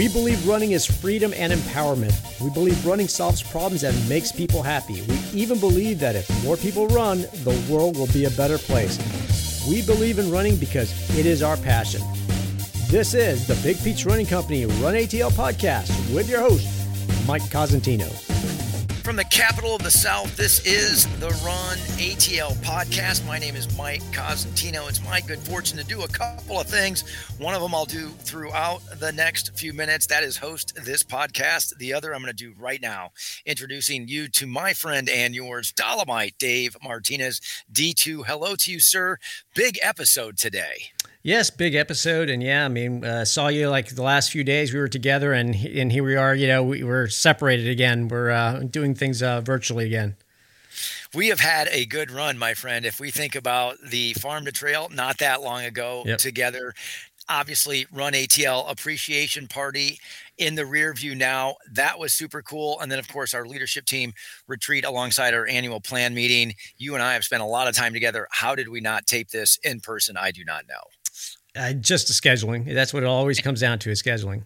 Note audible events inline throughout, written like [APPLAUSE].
We believe running is freedom and empowerment. We believe running solves problems and makes people happy. We even believe that if more people run, the world will be a better place. We believe in running because it is our passion. This is the Big Peach Running Company Run ATL podcast with your host, Mike Cosentino. From the capital of the South, this is the Run ATL podcast. My name is Mike Cosentino. It's my good fortune to do a couple of things. One of them I'll do throughout the next few minutes. That is host this podcast. The other I'm going to do right now, introducing you to my friend and yours, Dolomite Dave Martinez. D2, hello to you, sir. Big episode today. Yes, big episode, and yeah, I mean, uh, saw you like the last few days we were together, and and here we are. You know, we, we're separated again. We're uh, doing things uh, virtually again. We have had a good run, my friend. If we think about the farm to trail, not that long ago yep. together, obviously run ATL appreciation party in the rear view now. That was super cool. And then, of course, our leadership team retreat alongside our annual plan meeting. You and I have spent a lot of time together. How did we not tape this in person? I do not know. Uh, just the scheduling. That's what it always comes down to is scheduling.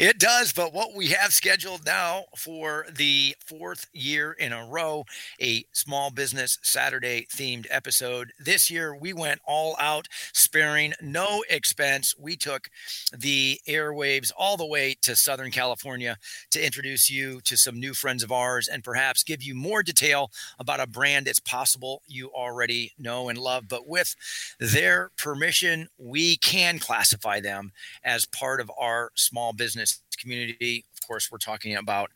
It does, but what we have scheduled now for the fourth year in a row, a small business Saturday themed episode. This year we went all out, sparing no expense. We took the airwaves all the way to Southern California to introduce you to some new friends of ours and perhaps give you more detail about a brand it's possible you already know and love. But with their permission, we can classify them as part of our small business community. Of course, we're talking about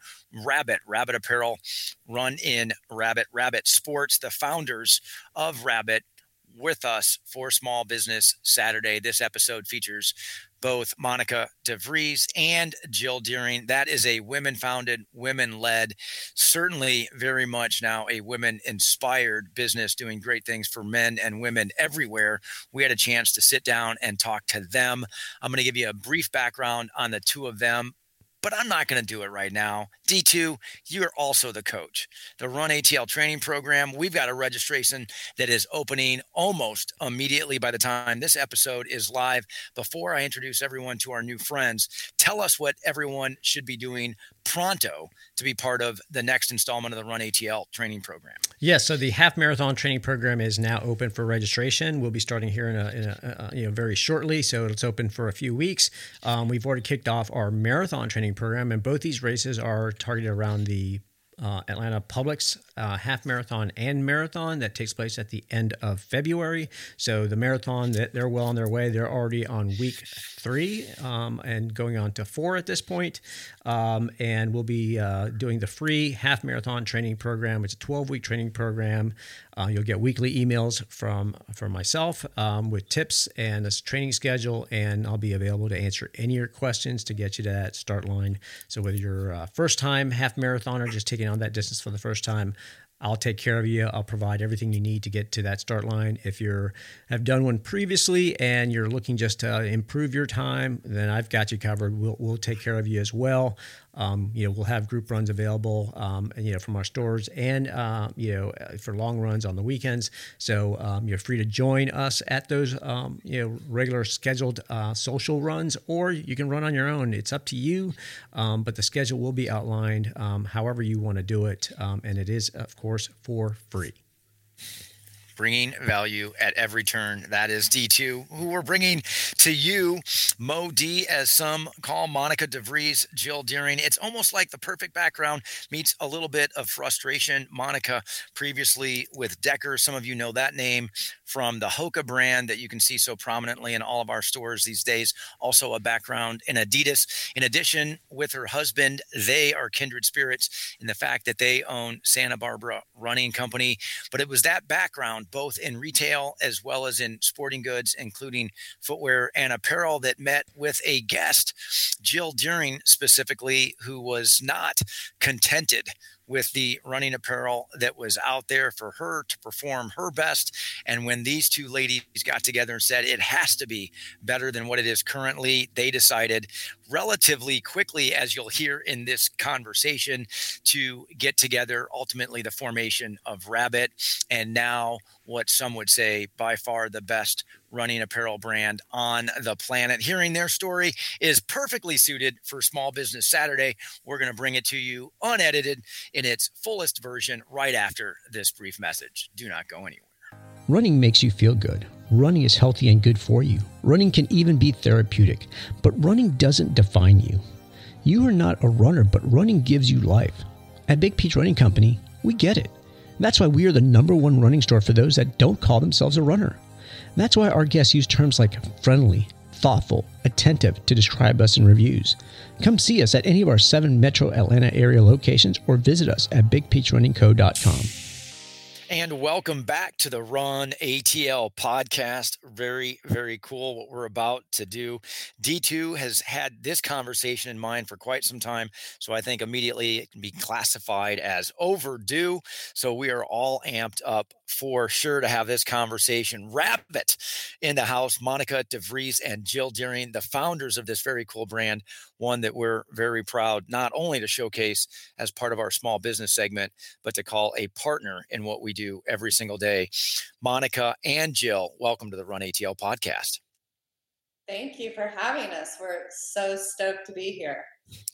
Rabbit, Rabbit Apparel, run in Rabbit, Rabbit Sports, the founders of Rabbit with us for Small Business Saturday. This episode features both Monica Devreese and Jill Deering. That is a women founded, women led, certainly very much now a women inspired business doing great things for men and women everywhere. We had a chance to sit down and talk to them. I'm going to give you a brief background on the two of them but I'm not going to do it right now. D2, you're also the coach. The Run ATL training program, we've got a registration that is opening almost immediately by the time this episode is live. Before I introduce everyone to our new friends, tell us what everyone should be doing pronto to be part of the next installment of the Run ATL training program. Yes, so the half marathon training program is now open for registration. We'll be starting here in a, in a, you know very shortly, so it's open for a few weeks. Um, we've already kicked off our marathon training program, and both these races are targeted around the uh, Atlanta Publix uh, half marathon and marathon that takes place at the end of February. So the marathon, they're well on their way. They're already on week three um, and going on to four at this point. Um, and we'll be uh, doing the free half marathon training program. It's a 12 week training program. Uh, you'll get weekly emails from from myself um, with tips and a training schedule, and I'll be available to answer any of your questions to get you to that start line. So whether you're a first time half marathoner, just taking on that distance for the first time, I'll take care of you. I'll provide everything you need to get to that start line. If you have done one previously and you're looking just to improve your time, then I've got you covered. We'll, we'll take care of you as well. Um, you know, we'll have group runs available, um, you know, from our stores and, uh, you know, for long runs on the weekends. So um, you're free to join us at those, um, you know, regular scheduled uh, social runs, or you can run on your own. It's up to you, um, but the schedule will be outlined um, however you want to do it. and it is, of course, for free bringing value at every turn. That is D2, who we're bringing to you. Mo D, as some call Monica Devreese, Jill Deering. It's almost like the perfect background meets a little bit of frustration. Monica, previously with Decker, some of you know that name from the Hoka brand that you can see so prominently in all of our stores these days. Also, a background in Adidas. In addition, with her husband, they are kindred spirits in the fact that they own Santa Barbara Running Company. But it was that background both in retail as well as in sporting goods, including footwear and apparel, that met with a guest, Jill Deering specifically, who was not contented with the running apparel that was out there for her to perform her best. And when these two ladies got together and said it has to be better than what it is currently, they decided relatively quickly, as you'll hear in this conversation, to get together ultimately the formation of Rabbit. And now what some would say by far the best running apparel brand on the planet. Hearing their story is perfectly suited for Small Business Saturday. We're going to bring it to you unedited in its fullest version right after this brief message. Do not go anywhere. Running makes you feel good. Running is healthy and good for you. Running can even be therapeutic, but running doesn't define you. You are not a runner, but running gives you life. At Big Peach Running Company, we get it. That's why we are the number one running store for those that don't call themselves a runner. That's why our guests use terms like friendly, thoughtful, attentive to describe us in reviews. Come see us at any of our seven metro Atlanta area locations or visit us at bigpeachrunningco.com. And welcome back to the Run ATL podcast. Very, very cool what we're about to do. D2 has had this conversation in mind for quite some time. So I think immediately it can be classified as overdue. So we are all amped up for sure to have this conversation. Rabbit in the house, Monica Devreese and Jill Deering, the founders of this very cool brand, one that we're very proud not only to showcase as part of our small business segment, but to call a partner in what we do every single day. Monica and Jill, welcome to the Run ATL podcast. Thank you for having us. We're so stoked to be here.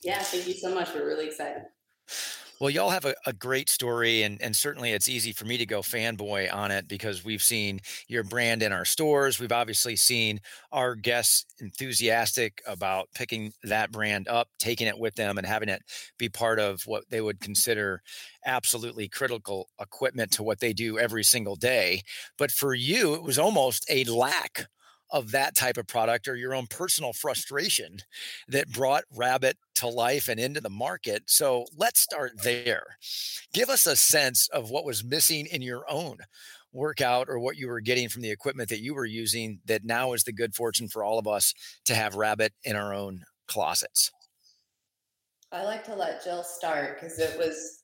Yeah, thank you so much. We're really excited. Well, y'all have a, a great story, and, and certainly it's easy for me to go fanboy on it because we've seen your brand in our stores. We've obviously seen our guests enthusiastic about picking that brand up, taking it with them, and having it be part of what they would consider absolutely critical equipment to what they do every single day. But for you, it was almost a lack of that type of product or your own personal frustration that brought Rabbit to life and into the market. So let's start there. Give us a sense of what was missing in your own workout or what you were getting from the equipment that you were using that now is the good fortune for all of us to have Rabbit in our own closets. I like to let Jill start because it was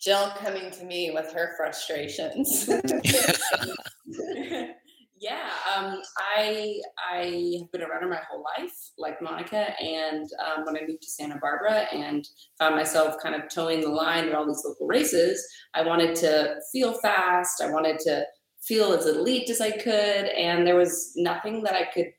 Jill coming to me with her frustrations. [LAUGHS] [LAUGHS] [LAUGHS] Yeah, um, I I have been a runner my whole life, like Monica, and um, when I moved to Santa Barbara and found myself kind of toeing the line at all these local races, I wanted to feel fast. I wanted to feel as elite as I could, and there was nothing that I could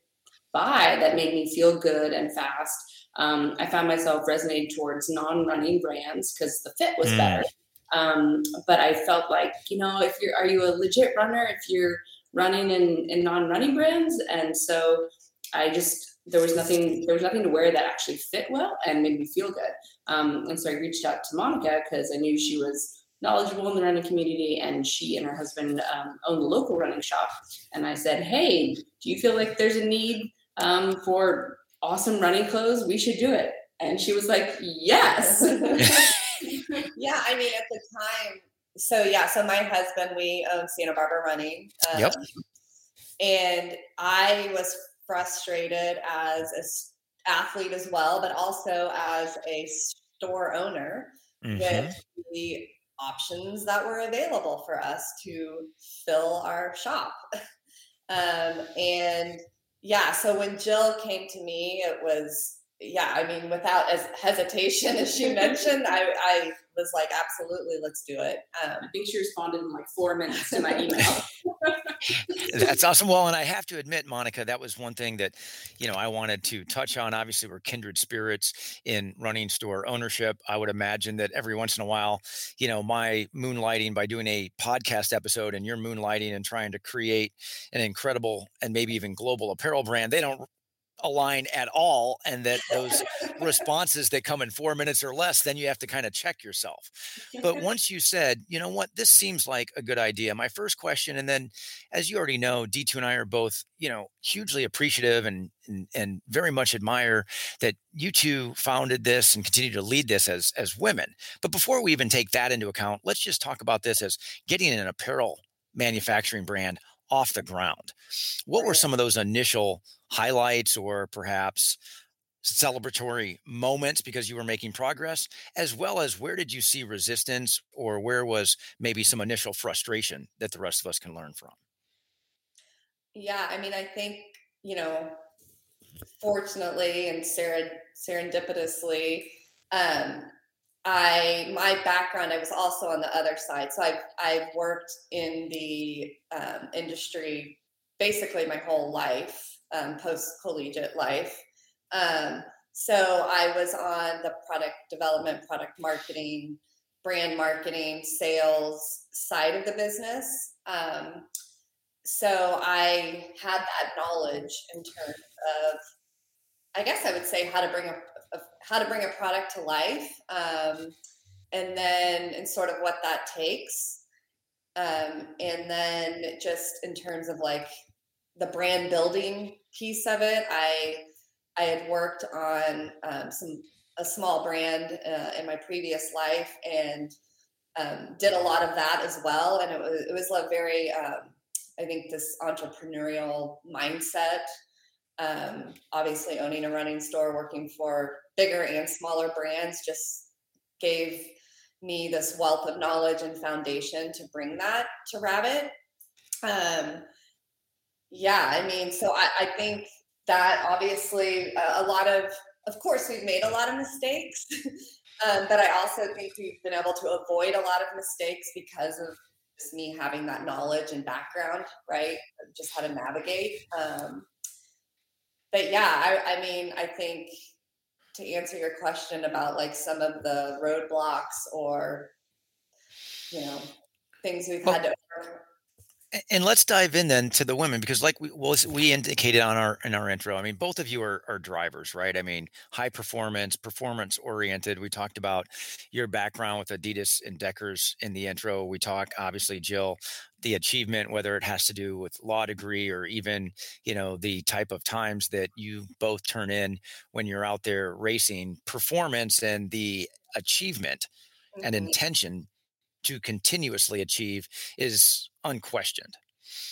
buy that made me feel good and fast. Um, I found myself resonating towards non-running brands because the fit was mm. better. Um, but I felt like, you know, if you're, are you a legit runner? If you're running in, in non-running brands. And so I just there was nothing there was nothing to wear that actually fit well and made me feel good. Um, and so I reached out to Monica because I knew she was knowledgeable in the running community and she and her husband um, own a local running shop. And I said, Hey, do you feel like there's a need um, for awesome running clothes? We should do it. And she was like, Yes. [LAUGHS] [LAUGHS] yeah, I mean, at the time, so yeah, so my husband, we own Santa Barbara Running. Um, yep. And I was frustrated as a athlete as well, but also as a store owner mm-hmm. with the options that were available for us to fill our shop. [LAUGHS] um, and yeah, so when Jill came to me, it was yeah, I mean, without as hesitation as she mentioned, I, I was like, absolutely, let's do it. Um, I think she responded in like four minutes to my email. [LAUGHS] That's awesome. Well, and I have to admit, Monica, that was one thing that, you know, I wanted to touch on. Obviously, we're kindred spirits in running store ownership. I would imagine that every once in a while, you know, my moonlighting by doing a podcast episode and your moonlighting and trying to create an incredible and maybe even global apparel brand, they don't align at all and that those [LAUGHS] responses that come in four minutes or less then you have to kind of check yourself. But [LAUGHS] once you said you know what? This seems like a good idea. My first question and then as you already know d2 and i are both you know hugely appreciative and and, and very much admire that you two founded this and continue to lead this as as women. But before we even take that into account let's just talk about this as getting an apparel manufacturing brand off the ground. What were some of those initial highlights or perhaps celebratory moments because you were making progress, as well as where did you see resistance or where was maybe some initial frustration that the rest of us can learn from? Yeah, I mean, I think, you know, fortunately and serendipitously, um, I my background, I was also on the other side. So I've I've worked in the um, industry basically my whole life, um, post collegiate life. Um, so I was on the product development, product marketing, brand marketing, sales side of the business. Um, so I had that knowledge in terms of, I guess I would say how to bring a, a how to bring a product to life, um, and then and sort of what that takes, um, and then just in terms of like the brand building piece of it, I I had worked on um, some a small brand uh, in my previous life and um, did a lot of that as well. And it was it was a very um, I think this entrepreneurial mindset. Um, obviously, owning a running store, working for bigger and smaller brands, just gave me this wealth of knowledge and foundation to bring that to Rabbit. Um, yeah, I mean, so I, I think that obviously a, a lot of, of course, we've made a lot of mistakes, [LAUGHS] um, but I also think we've been able to avoid a lot of mistakes because of just me having that knowledge and background, right? Just how to navigate. Um, but yeah, I, I mean, I think to answer your question about like some of the roadblocks or, you know, things we've had to and let's dive in then to the women because like we well, we indicated on our in our intro i mean both of you are, are drivers right? I mean high performance performance oriented. We talked about your background with adidas and deckers in the intro. We talk obviously jill the achievement whether it has to do with law degree or even you know the type of times that you both turn in when you're out there racing performance and the achievement mm-hmm. and intention to continuously achieve is unquestioned.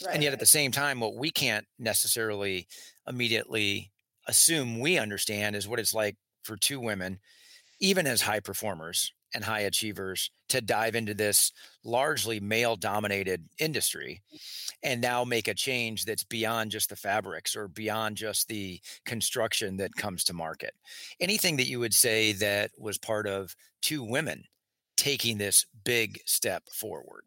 Right. And yet at the same time, what we can't necessarily immediately assume we understand is what it's like for two women, even as high performers and high achievers, to dive into this largely male dominated industry and now make a change that's beyond just the fabrics or beyond just the construction that comes to market. Anything that you would say that was part of two women taking this big step forward?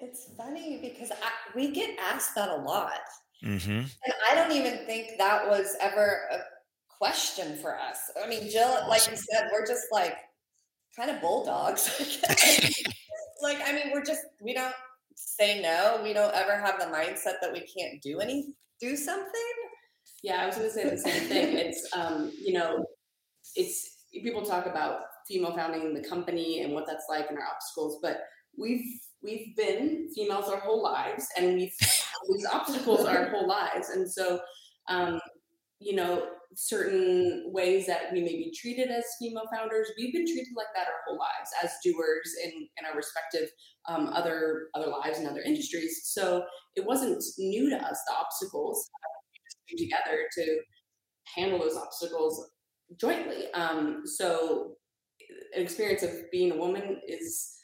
It's funny because I, we get asked that a lot. Mm-hmm. And I don't even think that was ever a question for us. I mean, Jill, awesome. like you said, we're just like kind of bulldogs. [LAUGHS] [LAUGHS] like, I mean, we're just, we don't say no. We don't ever have the mindset that we can't do any, do something. Yeah, I was going to say the same thing. It's, um, you know, it's, people talk about female founding the company and what that's like and our obstacles, but we've we've been females our whole lives and we've had [LAUGHS] these obstacles our whole lives. And so um, you know, certain ways that we may be treated as female founders, we've been treated like that our whole lives as doers in, in our respective um, other other lives and other industries. So it wasn't new to us the obstacles. Uh, together to handle those obstacles jointly. Um, so experience of being a woman is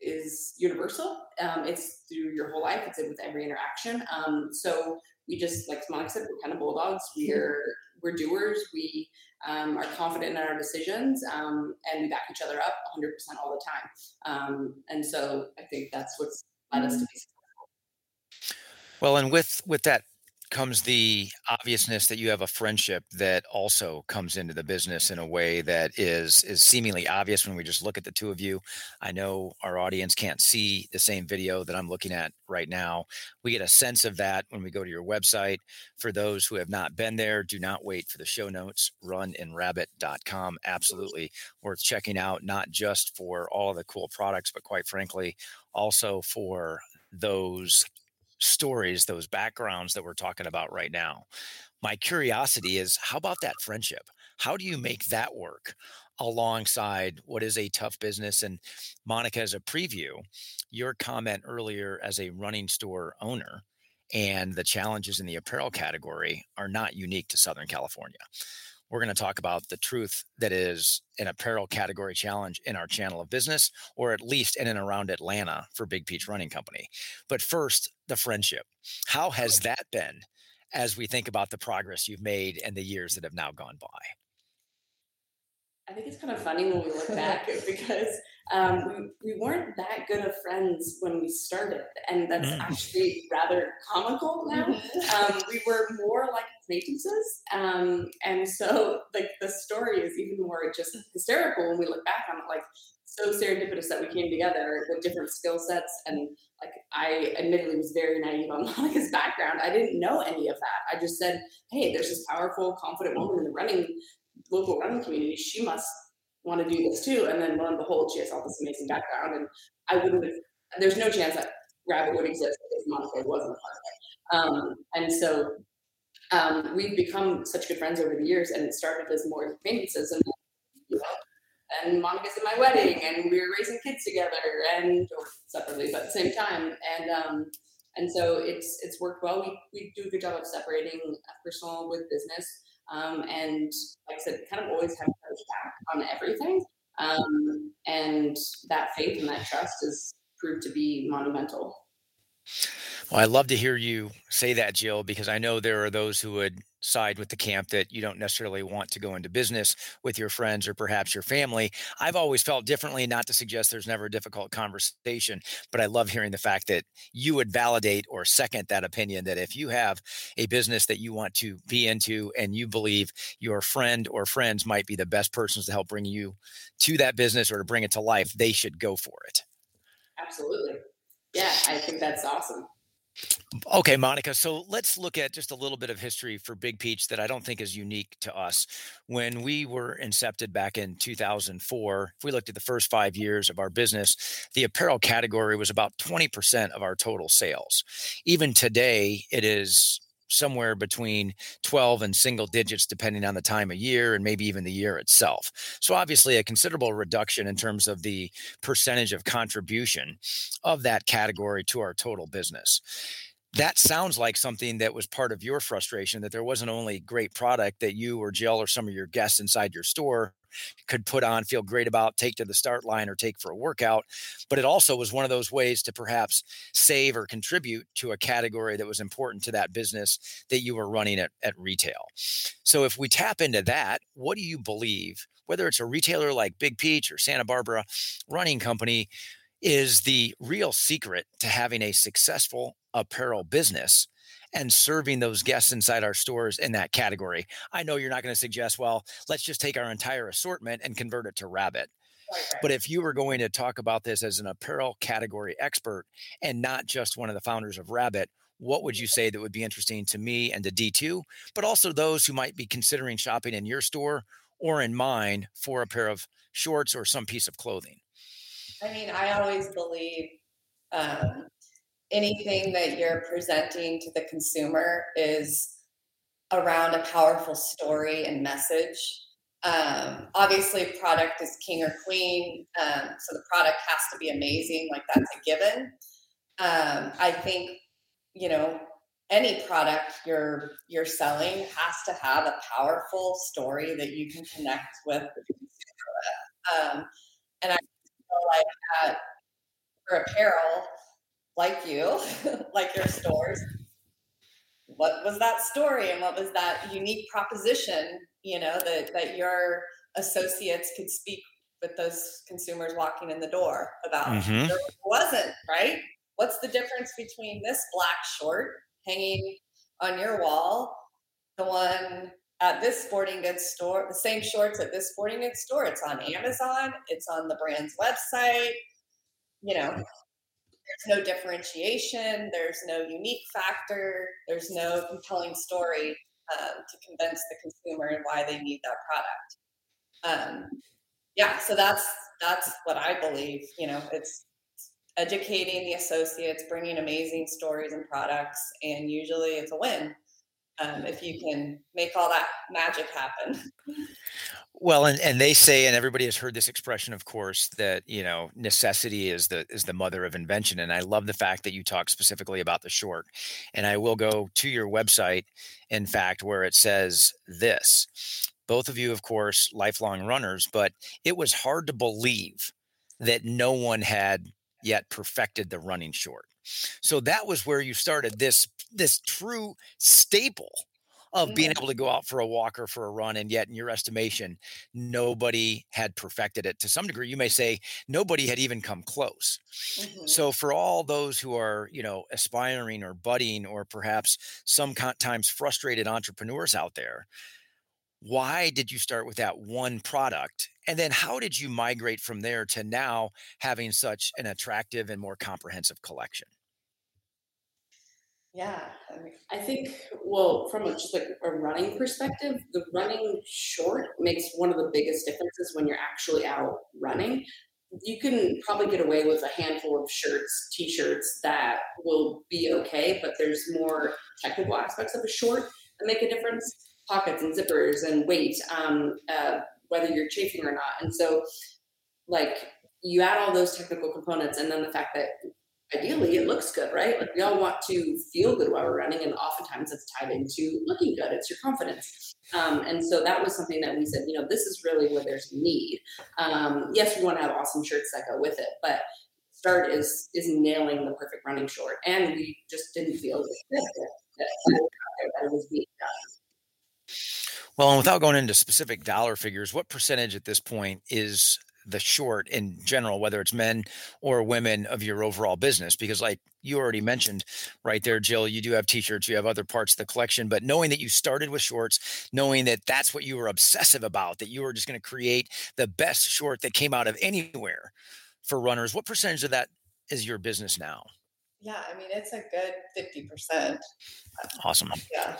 is universal. Um, it's through your whole life. It's with every interaction. Um, so we just, like Monica said, we're kind of bulldogs. We're we're doers. We um, are confident in our decisions, um, and we back each other up 100% all the time. Um, and so I think that's what's led us to be successful. Well, and with with that comes the obviousness that you have a friendship that also comes into the business in a way that is is seemingly obvious when we just look at the two of you. I know our audience can't see the same video that I'm looking at right now. We get a sense of that when we go to your website. For those who have not been there, do not wait for the show notes. Runinrabbit.com. Absolutely worth checking out, not just for all of the cool products, but quite frankly, also for those stories, those backgrounds that we're talking about right now. My curiosity is how about that friendship? How do you make that work alongside what is a tough business? And Monica, as a preview, your comment earlier as a running store owner and the challenges in the apparel category are not unique to Southern California we're going to talk about the truth that is an apparel category challenge in our channel of business, or at least in and around Atlanta for Big Peach Running Company. But first, the friendship. How has that been as we think about the progress you've made and the years that have now gone by? I think it's kind of funny when we look back [LAUGHS] because um, we, we weren't that good of friends when we started, and that's mm. actually rather comical now. Um, we were more like acquaintances, um, and so like the story is even more just hysterical when we look back on it. Like so serendipitous that we came together with different skill sets, and like I admittedly was very naive on [LAUGHS] Monica's background. I didn't know any of that. I just said, "Hey, there's this powerful, confident woman in the running local running community. She must." Want to do this too. And then lo and behold, she has all this amazing background. And I wouldn't have, there's no chance that Rabbit would exist if Monica wasn't a part of it. Um, and so um, we've become such good friends over the years, and it started as more acquaintances. And, you know, and Monica's at my wedding, and we were raising kids together, and separately, but at the same time. And um, and so it's it's worked well. We we do a good job of separating personal with business. Um, and like I said, kind of always have coach back on everything. Um, and that faith and that trust has proved to be monumental. Well, I love to hear you say that, Jill, because I know there are those who would side with the camp that you don't necessarily want to go into business with your friends or perhaps your family. I've always felt differently, not to suggest there's never a difficult conversation, but I love hearing the fact that you would validate or second that opinion that if you have a business that you want to be into and you believe your friend or friends might be the best persons to help bring you to that business or to bring it to life, they should go for it. Absolutely. Yeah, I think that's awesome. Okay, Monica. So let's look at just a little bit of history for Big Peach that I don't think is unique to us. When we were incepted back in 2004, if we looked at the first five years of our business, the apparel category was about 20% of our total sales. Even today, it is somewhere between 12 and single digits, depending on the time of year and maybe even the year itself. So, obviously, a considerable reduction in terms of the percentage of contribution of that category to our total business. That sounds like something that was part of your frustration that there wasn't only great product that you or Jill or some of your guests inside your store could put on, feel great about, take to the start line or take for a workout. But it also was one of those ways to perhaps save or contribute to a category that was important to that business that you were running at, at retail. So if we tap into that, what do you believe, whether it's a retailer like Big Peach or Santa Barbara Running Company, is the real secret to having a successful apparel business and serving those guests inside our stores in that category. I know you're not going to suggest, well, let's just take our entire assortment and convert it to rabbit. But if you were going to talk about this as an apparel category expert and not just one of the founders of Rabbit, what would you say that would be interesting to me and to D2, but also those who might be considering shopping in your store or in mine for a pair of shorts or some piece of clothing? I mean, I always believe um, anything that you're presenting to the consumer is around a powerful story and message. Um, obviously, product is king or queen, um, so the product has to be amazing. Like that's a given. Um, I think you know any product you're you're selling has to have a powerful story that you can connect with. Um, and I feel like that for apparel, like you, [LAUGHS] like your stores, what was that story and what was that unique proposition, you know, that, that your associates could speak with those consumers walking in the door about? Mm-hmm. There wasn't, right? What's the difference between this black short hanging on your wall, the one at this sporting goods store, the same shorts at this sporting goods store? It's on Amazon, it's on the brand's website, you know, there's no differentiation, there's no unique factor, there's no compelling story um, to convince the consumer why they need that product. Um, yeah, so that's that's what I believe. You know, it's educating the associates, bringing amazing stories and products, and usually it's a win um, if you can make all that magic happen. [LAUGHS] Well, and, and they say, and everybody has heard this expression, of course, that you know necessity is the is the mother of invention. And I love the fact that you talk specifically about the short. And I will go to your website, in fact, where it says this. Both of you, of course, lifelong runners, but it was hard to believe that no one had yet perfected the running short. So that was where you started this this true staple of being able to go out for a walk or for a run and yet in your estimation nobody had perfected it. To some degree you may say nobody had even come close. Mm-hmm. so for all those who are you know aspiring or budding or perhaps sometimes frustrated entrepreneurs out there why did you start with that one product? And then how did you migrate from there to now having such an attractive and more comprehensive collection yeah, I, mean, I think well, from a, just like a running perspective, the running short makes one of the biggest differences when you're actually out running. You can probably get away with a handful of shirts, t-shirts that will be okay, but there's more technical aspects of a short that make a difference. Pockets and zippers and weight, um, uh, whether you're chafing or not. And so, like, you add all those technical components, and then the fact that ideally it looks good, right? Like we all want to feel good while we're running, and oftentimes it's tied into looking good. It's your confidence. Um, and so that was something that we said, you know, this is really where there's need. Um, yes, we want to have awesome shirts that go with it, but start is is nailing the perfect running short, and we just didn't feel that, that, that it was being done. Well, and without going into specific dollar figures, what percentage at this point is the short in general, whether it's men or women of your overall business? Because, like you already mentioned right there, Jill, you do have t shirts, you have other parts of the collection, but knowing that you started with shorts, knowing that that's what you were obsessive about, that you were just going to create the best short that came out of anywhere for runners, what percentage of that is your business now? Yeah, I mean, it's a good 50%. Awesome. Yeah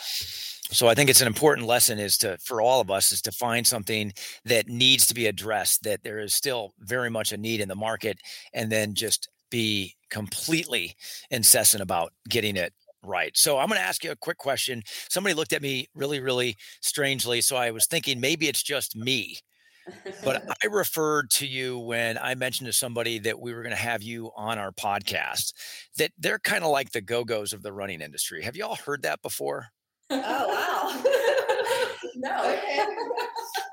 so i think it's an important lesson is to for all of us is to find something that needs to be addressed that there is still very much a need in the market and then just be completely incessant about getting it right so i'm going to ask you a quick question somebody looked at me really really strangely so i was thinking maybe it's just me but [LAUGHS] I referred to you when I mentioned to somebody that we were going to have you on our podcast, that they're kind of like the go go's of the running industry. Have you all heard that before? Oh wow. [LAUGHS] [LAUGHS] no.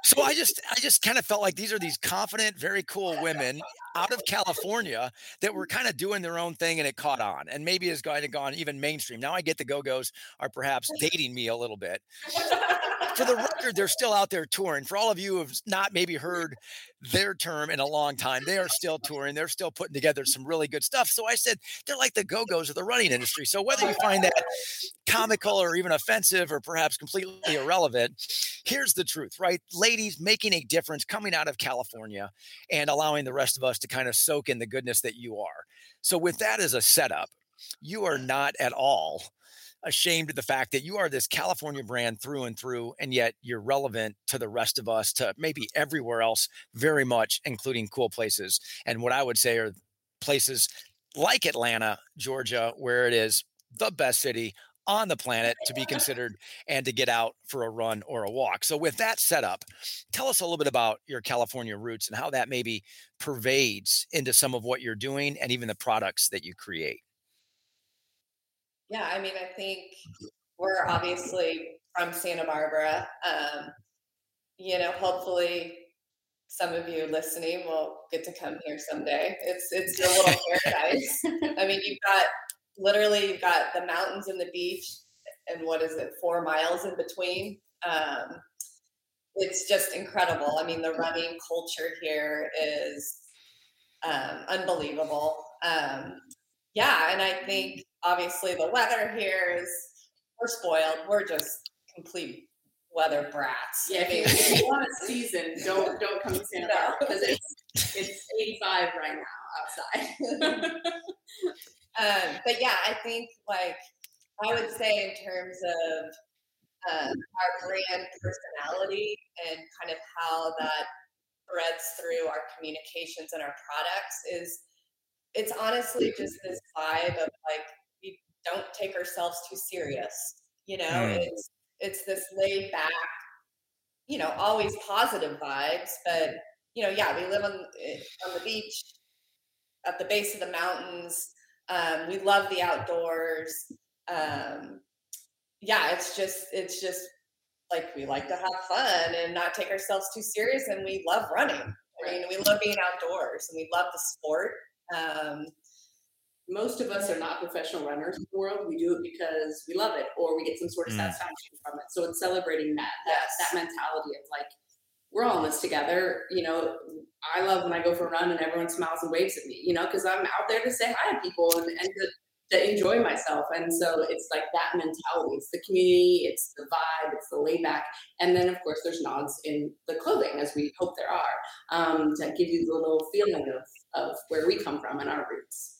So I just I just kind of felt like these are these confident, very cool women out of California that were kind of doing their own thing and it caught on and maybe has kind of gone even mainstream. Now I get the go-go's are perhaps dating me a little bit for the record, they're still out there touring. For all of you who have not maybe heard their term in a long time, they are still touring. They're still putting together some really good stuff. So I said they're like the go-go's of the running industry. So whether you find that comical or even offensive or perhaps completely irrelevant, here's the truth, right? Ladies making a difference coming out of California and allowing the rest of us to kind of soak in the goodness that you are. So with that as a setup, you are not at all ashamed of the fact that you are this California brand through and through, and yet you're relevant to the rest of us, to maybe everywhere else, very much, including cool places. And what I would say are places like Atlanta, Georgia, where it is the best city on the planet to be considered and to get out for a run or a walk. So, with that setup, tell us a little bit about your California roots and how that maybe pervades into some of what you're doing and even the products that you create. Yeah, I mean, I think we're obviously from Santa Barbara. Um, you know, hopefully some of you listening will get to come here someday. It's it's a little [LAUGHS] paradise. I mean, you've got literally you've got the mountains and the beach, and what is it, four miles in between. Um, it's just incredible. I mean, the running culture here is um, unbelievable. Um, yeah, and I think obviously the weather here is we're spoiled. We're just complete weather brats. Yeah, if you, want a season, don't don't come to Santa [LAUGHS] Barbara because it's it's 85 right now outside. [LAUGHS] um, but yeah, I think like I would say in terms of um, our brand personality and kind of how that threads through our communications and our products is it's honestly just this vibe of like we don't take ourselves too serious. You know, mm. it's it's this laid back, you know, always positive vibes, but you know, yeah, we live on eh, on the beach, at the base of the mountains. Um, we love the outdoors. Um, yeah, it's just it's just like we like to have fun and not take ourselves too serious, and we love running. I mean, we love being outdoors and we love the sport. Um, most of us are not professional runners in the world. We do it because we love it or we get some sort of mm. satisfaction from it. So it's celebrating that, that, yes. that mentality of like, we're all in this together. You know, I love when I go for a run and everyone smiles and waves at me, you know, because I'm out there to say hi to people and, and to, to enjoy myself. And so it's like that mentality. It's the community, it's the vibe, it's the layback. And then, of course, there's nods in the clothing, as we hope there are, um, to give you the little feeling of, of where we come from and our roots.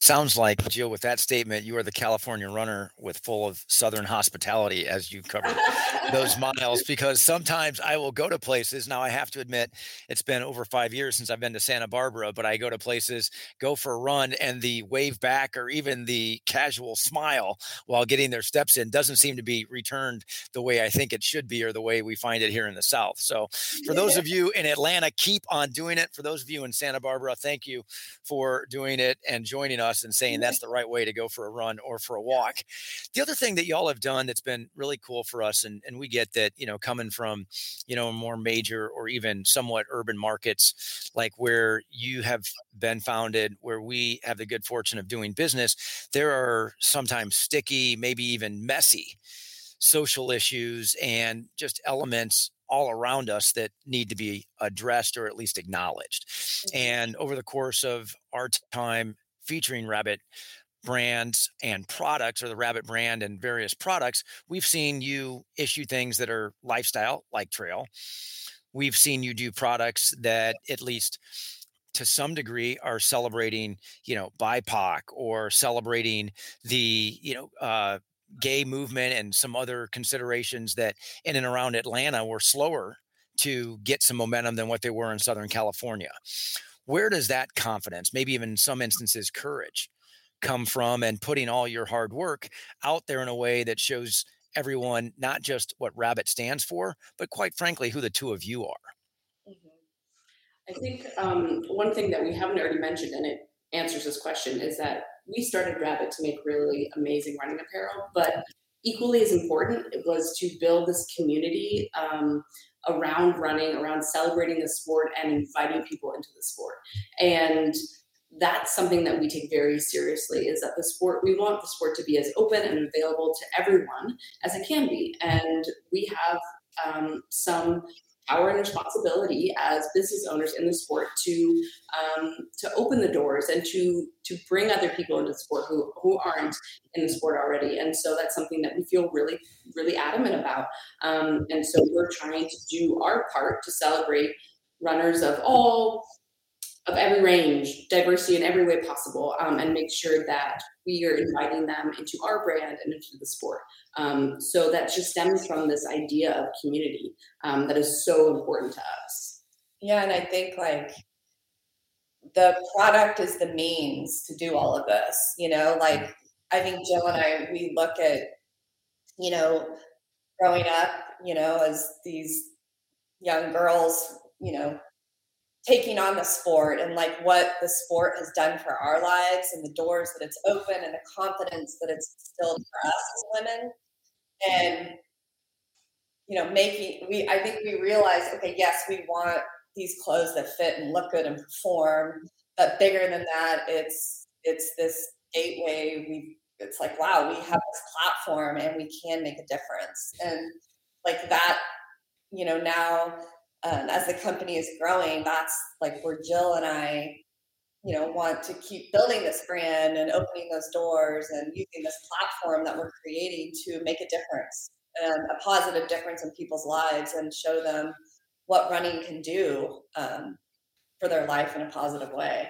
Sounds like Jill, with that statement, you are the California runner with full of Southern hospitality as you covered those [LAUGHS] miles. Because sometimes I will go to places. Now I have to admit, it's been over five years since I've been to Santa Barbara, but I go to places, go for a run, and the wave back or even the casual smile while getting their steps in doesn't seem to be returned the way I think it should be or the way we find it here in the South. So for yeah. those of you in Atlanta, keep on doing it. For those of you in Santa Barbara, thank you for doing it and joining us us and saying that's the right way to go for a run or for a walk. The other thing that y'all have done that's been really cool for us, and, and we get that, you know, coming from, you know, more major or even somewhat urban markets, like where you have been founded, where we have the good fortune of doing business, there are sometimes sticky, maybe even messy social issues and just elements all around us that need to be addressed or at least acknowledged. Mm-hmm. And over the course of our time featuring Rabbit brands and products or the Rabbit brand and various products, we've seen you issue things that are lifestyle like trail. We've seen you do products that at least to some degree are celebrating, you know, BIPOC or celebrating the, you know, uh, gay movement and some other considerations that in and around Atlanta were slower to get some momentum than what they were in Southern California where does that confidence, maybe even in some instances courage, come from and putting all your hard work out there in a way that shows everyone not just what rabbit stands for but quite frankly who the two of you are mm-hmm. i think um, one thing that we haven't already mentioned and it answers this question is that we started rabbit to make really amazing running apparel but equally as important it was to build this community um, around running, around celebrating the sport and inviting people into the sport. And that's something that we take very seriously is that the sport we want the sport to be as open and available to everyone as it can be and we have um, some power and responsibility as business owners in the sport to um, to open the doors and to to bring other people into the sport who who aren't in the sport already. And so that's something that we feel really really adamant about. Um, and so we're trying to do our part to celebrate runners of all of every range, diversity in every way possible, um, and make sure that we are inviting them into our brand and into the sport. Um, so that just stems from this idea of community um, that is so important to us. Yeah, and I think like the product is the means to do all of this. You know, like I think Jill and I, we look at, you know, growing up, you know, as these young girls, you know, taking on the sport and like what the sport has done for our lives and the doors that it's opened and the confidence that it's instilled for us as women. And you know making we i think we realize okay yes we want these clothes that fit and look good and perform but bigger than that it's it's this gateway we it's like wow we have this platform and we can make a difference. And like that you know now um, as the company is growing, that's like where Jill and I, you know, want to keep building this brand and opening those doors and using this platform that we're creating to make a difference and a positive difference in people's lives and show them what running can do um, for their life in a positive way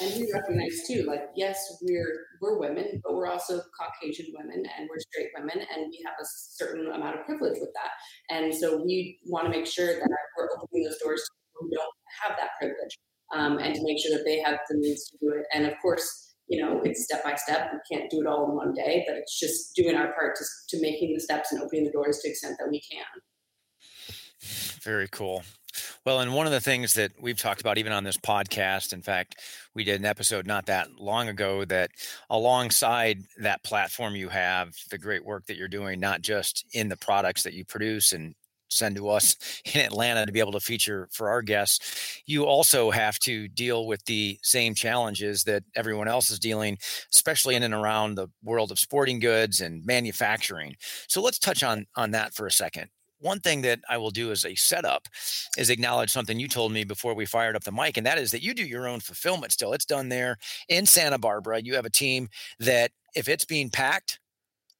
and we recognize too like yes we're we're women but we're also caucasian women and we're straight women and we have a certain amount of privilege with that. And so we want to make sure that we're opening those doors to people who don't have that privilege um, and to make sure that they have the means to do it. And of course you know it's step by step. We can't do it all in one day but it's just doing our part to, to making the steps and opening the doors to the extent that we can. Very cool well, and one of the things that we've talked about, even on this podcast, in fact, we did an episode not that long ago that alongside that platform you have, the great work that you're doing, not just in the products that you produce and send to us [LAUGHS] in Atlanta to be able to feature for our guests, you also have to deal with the same challenges that everyone else is dealing, especially in and around the world of sporting goods and manufacturing. So let's touch on on that for a second one thing that I will do as a setup is acknowledge something you told me before we fired up the mic, and that is that you do your own fulfillment still. It's done there in Santa Barbara. You have a team that if it's being packed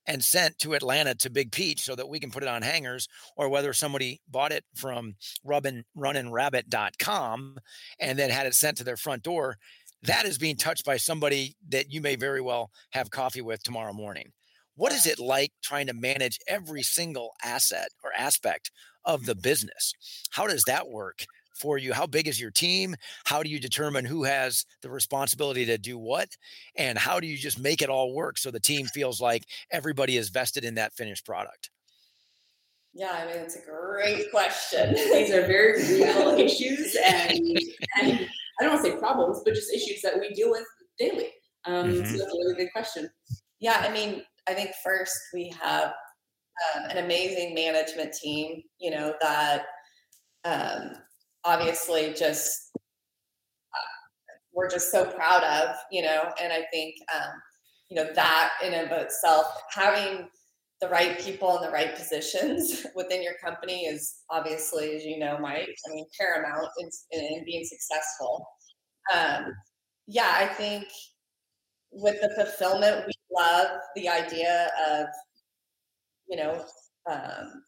and sent to Atlanta to Big Peach so that we can put it on hangers, or whether somebody bought it from rubbin, runinrabbit.com and then had it sent to their front door, that is being touched by somebody that you may very well have coffee with tomorrow morning. What is it like trying to manage every single asset or aspect of the business? How does that work for you? How big is your team? How do you determine who has the responsibility to do what? And how do you just make it all work so the team feels like everybody is vested in that finished product? Yeah, I mean, it's a great question. [LAUGHS] These are very real issues and, and I don't want to say problems, but just issues that we deal with daily. Um, mm-hmm. So that's a really good question. Yeah, I mean, I think first we have um, an amazing management team, you know, that um, obviously just uh, we're just so proud of, you know, and I think, um, you know, that in and of itself, having the right people in the right positions [LAUGHS] within your company is obviously, as you know, Mike, I mean, paramount in, in being successful. Um, yeah, I think with the fulfillment, we love the idea of, you know, um,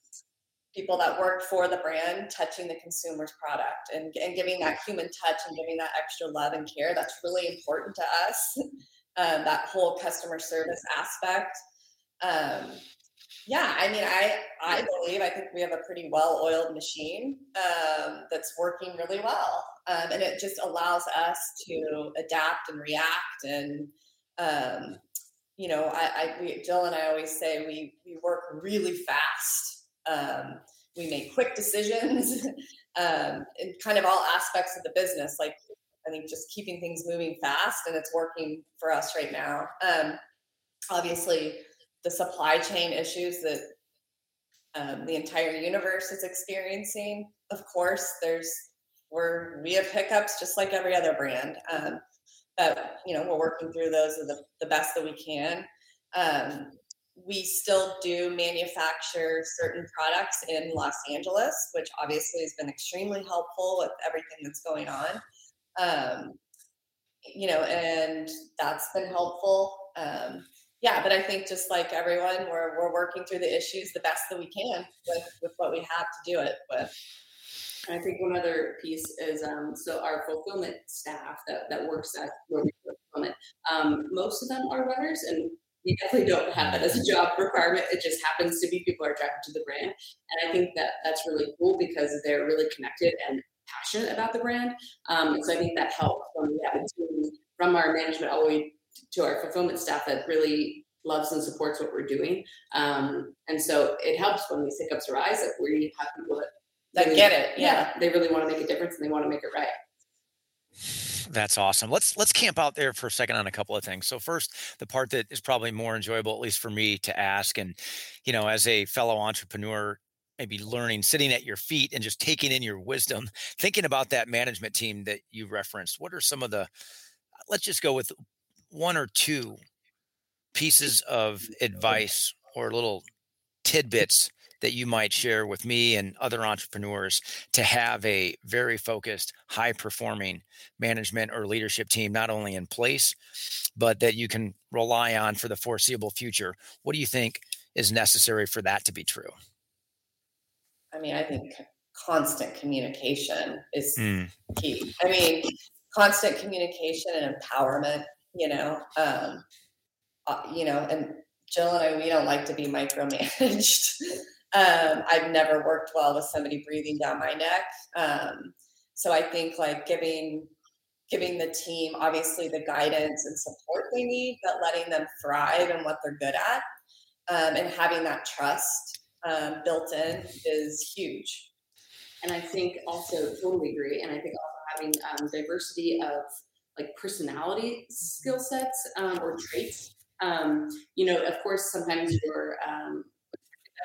people that work for the brand touching the consumer's product and, and giving that human touch and giving that extra love and care. That's really important to us. [LAUGHS] Um, that whole customer service aspect. Um, yeah, I mean, I I believe I think we have a pretty well-oiled machine um, that's working really well, um, and it just allows us to adapt and react and um, you know, I, I we, Jill and I always say we we work really fast. Um, we make quick decisions [LAUGHS] um, in kind of all aspects of the business. Like I think just keeping things moving fast, and it's working for us right now. Um, obviously, the supply chain issues that um, the entire universe is experiencing. Of course, there's we're we have hiccups just like every other brand. Um, but you know we're working through those the, the best that we can. Um, we still do manufacture certain products in los angeles which obviously has been extremely helpful with everything that's going on. Um, you know and that's been helpful. Um, yeah but i think just like everyone we're, we're working through the issues the best that we can with, with what we have to do it with I think one other piece is um, so our fulfillment staff that, that works at fulfillment, um, most of them are runners, and we definitely don't have that as a job requirement. It just happens to be people are attracted to the brand, and I think that that's really cool because they're really connected and passionate about the brand. Um, so I think that helps a team from our management all the way to our fulfillment staff that really loves and supports what we're doing. Um, and so it helps when these hiccups arise that we have people that that really, get it. Yeah. yeah. They really want to make a difference and they want to make it right. That's awesome. Let's let's camp out there for a second on a couple of things. So first, the part that is probably more enjoyable, at least for me, to ask, and you know, as a fellow entrepreneur, maybe learning, sitting at your feet, and just taking in your wisdom, thinking about that management team that you referenced. What are some of the? Let's just go with one or two pieces of advice or little tidbits that you might share with me and other entrepreneurs to have a very focused, high performing management or leadership team, not only in place, but that you can rely on for the foreseeable future? What do you think is necessary for that to be true? I mean, I think constant communication is mm. key. I mean, constant communication and empowerment, you know, um, uh, you know, and Jill and I, we don't like to be micromanaged. [LAUGHS] Um, I've never worked well with somebody breathing down my neck. Um, so I think like giving giving the team obviously the guidance and support they need, but letting them thrive and what they're good at, um, and having that trust um, built in is huge. And I think also totally agree. And I think also having um, diversity of like personality skill sets um, or traits. you know, of course, sometimes you're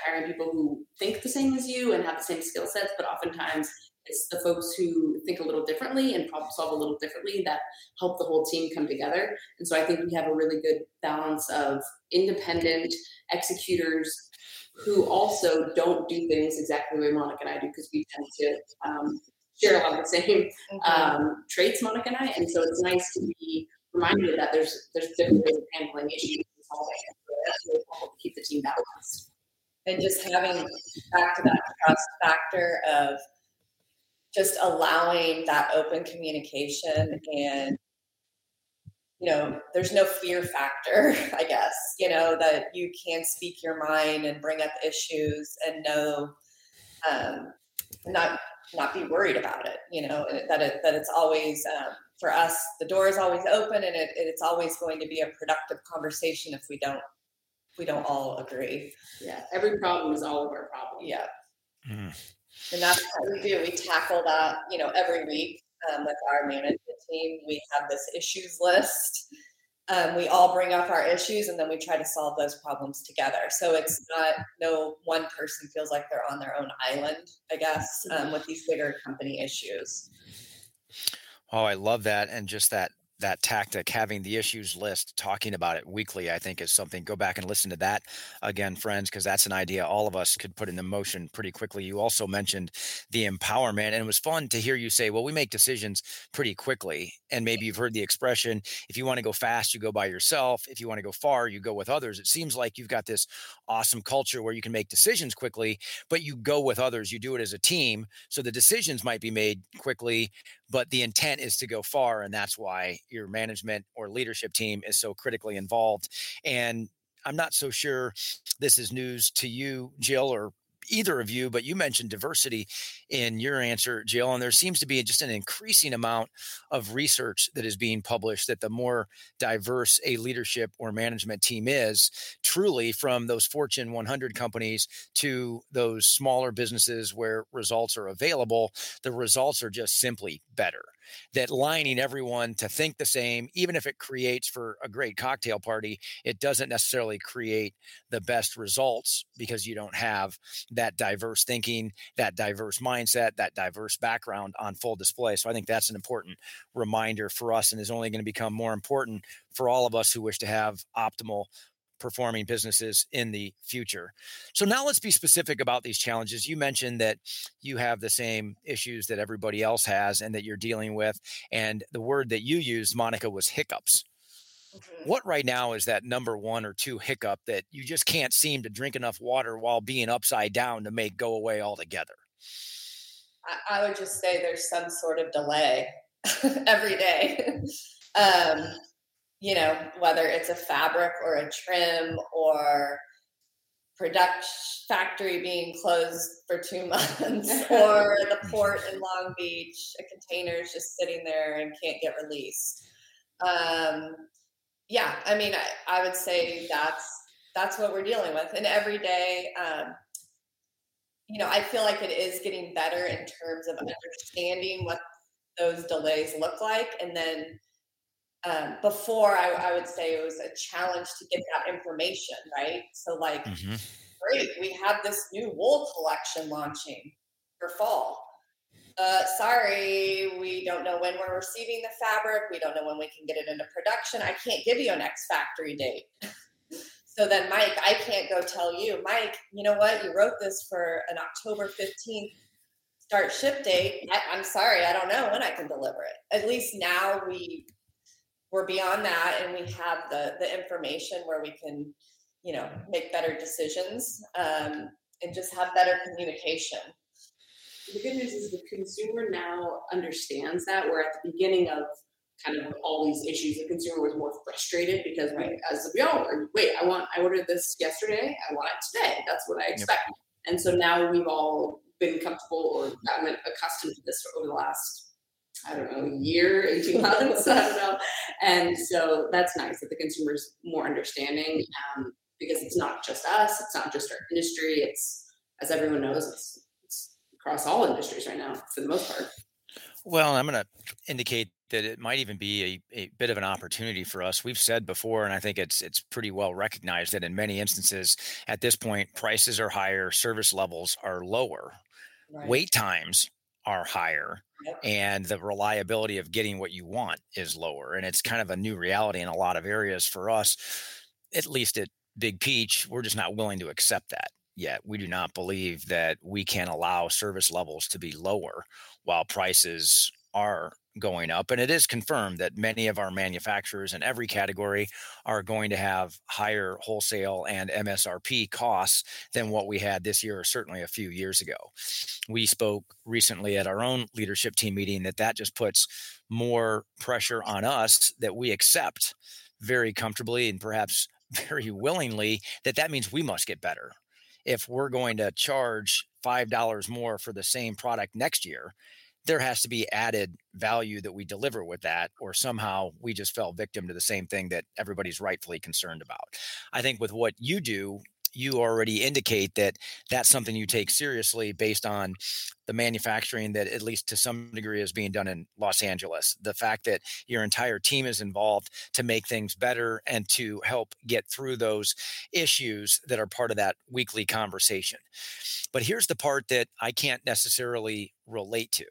hiring people who think the same as you and have the same skill sets, but oftentimes it's the folks who think a little differently and problem solve a little differently that help the whole team come together. And so I think we have a really good balance of independent executors who also don't do things exactly the way Monica and I do because we tend to um, share a lot of the same mm-hmm. um, traits, Monica and I. And so it's nice to be reminded that there's there's different ways of handling issues and solving it. Really helpful to keep the team balanced. And just having back to that trust factor of just allowing that open communication and you know there's no fear factor [LAUGHS] i guess you know that you can speak your mind and bring up issues and know um, not not be worried about it you know that it, that it's always um, for us the door is always open and it, it's always going to be a productive conversation if we don't we don't all agree yeah every problem is all of our problem. yeah mm. And that's what we do. We tackle that, you know, every week um, with our management team. We have this issues list. Um, we all bring up our issues and then we try to solve those problems together. So it's not no one person feels like they're on their own island, I guess, um, with these bigger company issues. Oh, I love that. And just that that tactic, having the issues list, talking about it weekly, I think is something. Go back and listen to that again, friends, because that's an idea all of us could put into motion pretty quickly. You also mentioned the empowerment, and it was fun to hear you say, well, we make decisions pretty quickly. And maybe you've heard the expression if you want to go fast, you go by yourself. If you want to go far, you go with others. It seems like you've got this awesome culture where you can make decisions quickly, but you go with others. You do it as a team. So the decisions might be made quickly, but the intent is to go far. And that's why your management or leadership team is so critically involved. And I'm not so sure this is news to you, Jill, or either of you, but you mentioned diversity in your answer, Jill, and there seems to be just an increasing amount of research that is being published that the more diverse a leadership or management team is, truly from those Fortune 100 companies to those smaller businesses where results are available, the results are just simply better that lining everyone to think the same, even if it creates for a great cocktail party, it doesn't necessarily create the best results because you don't have that diverse thinking, that diverse mindset, that diverse background on full display. So I think that's an important reminder for us and is only going to become more important for all of us who wish to have optimal performing businesses in the future. So now let's be specific about these challenges. You mentioned that you have the same issues that everybody else has and that you're dealing with. And the word that you used, Monica, was hiccups. Mm-hmm. What right now is that number one or two hiccup that you just can't seem to drink enough water while being upside down to make go away altogether? I, I would just say there's some sort of delay [LAUGHS] every day. [LAUGHS] um, you know, whether it's a fabric or a trim or production factory being closed for two [LAUGHS] months [LAUGHS] or the port in Long Beach, a container is just sitting there and can't get released. Um, yeah, I mean, I, I would say that's that's what we're dealing with, and every day, um, you know, I feel like it is getting better in terms of understanding what those delays look like, and then um, before I, I, would say it was a challenge to get that information, right? So, like, mm-hmm. great, we have this new wool collection launching for fall. Uh, sorry, we don't know when we're receiving the fabric. We don't know when we can get it into production. I can't give you an ex-factory date. [LAUGHS] so then, Mike, I can't go tell you, Mike, you know what? You wrote this for an October 15th start ship date. I, I'm sorry, I don't know when I can deliver it. At least now we we're beyond that and we have the the information where we can you know make better decisions um, and just have better communication the good news is the consumer now understands that where at the beginning of kind of all these issues the consumer was more frustrated because right. as we all were wait i want i ordered this yesterday i want it today that's what i expect yep. and so now we've all been comfortable or gotten accustomed to this over the last I don't know, year, 18 [LAUGHS] months, I don't know. And so that's nice that the consumer's more understanding um, because it's not just us, it's not just our industry, it's, as everyone knows, it's, it's across all industries right now for the most part. Well, I'm going to indicate that it might even be a, a bit of an opportunity for us. We've said before, and I think it's it's pretty well recognized that in many instances at this point, prices are higher, service levels are lower, right. wait times are higher, yep. and the reliability of getting what you want is lower. And it's kind of a new reality in a lot of areas for us, at least at Big Peach. We're just not willing to accept that yet. We do not believe that we can allow service levels to be lower while prices are going up. And it is confirmed that many of our manufacturers in every category are going to have higher wholesale and MSRP costs than what we had this year, or certainly a few years ago. We spoke recently at our own leadership team meeting that that just puts more pressure on us that we accept very comfortably and perhaps [LAUGHS] very willingly that that means we must get better if we're going to charge $5 more for the same product next year there has to be added value that we deliver with that, or somehow we just fell victim to the same thing that everybody's rightfully concerned about. I think with what you do, you already indicate that that's something you take seriously based on the manufacturing that at least to some degree is being done in Los Angeles. The fact that your entire team is involved to make things better and to help get through those issues that are part of that weekly conversation. But here's the part that I can't necessarily relate to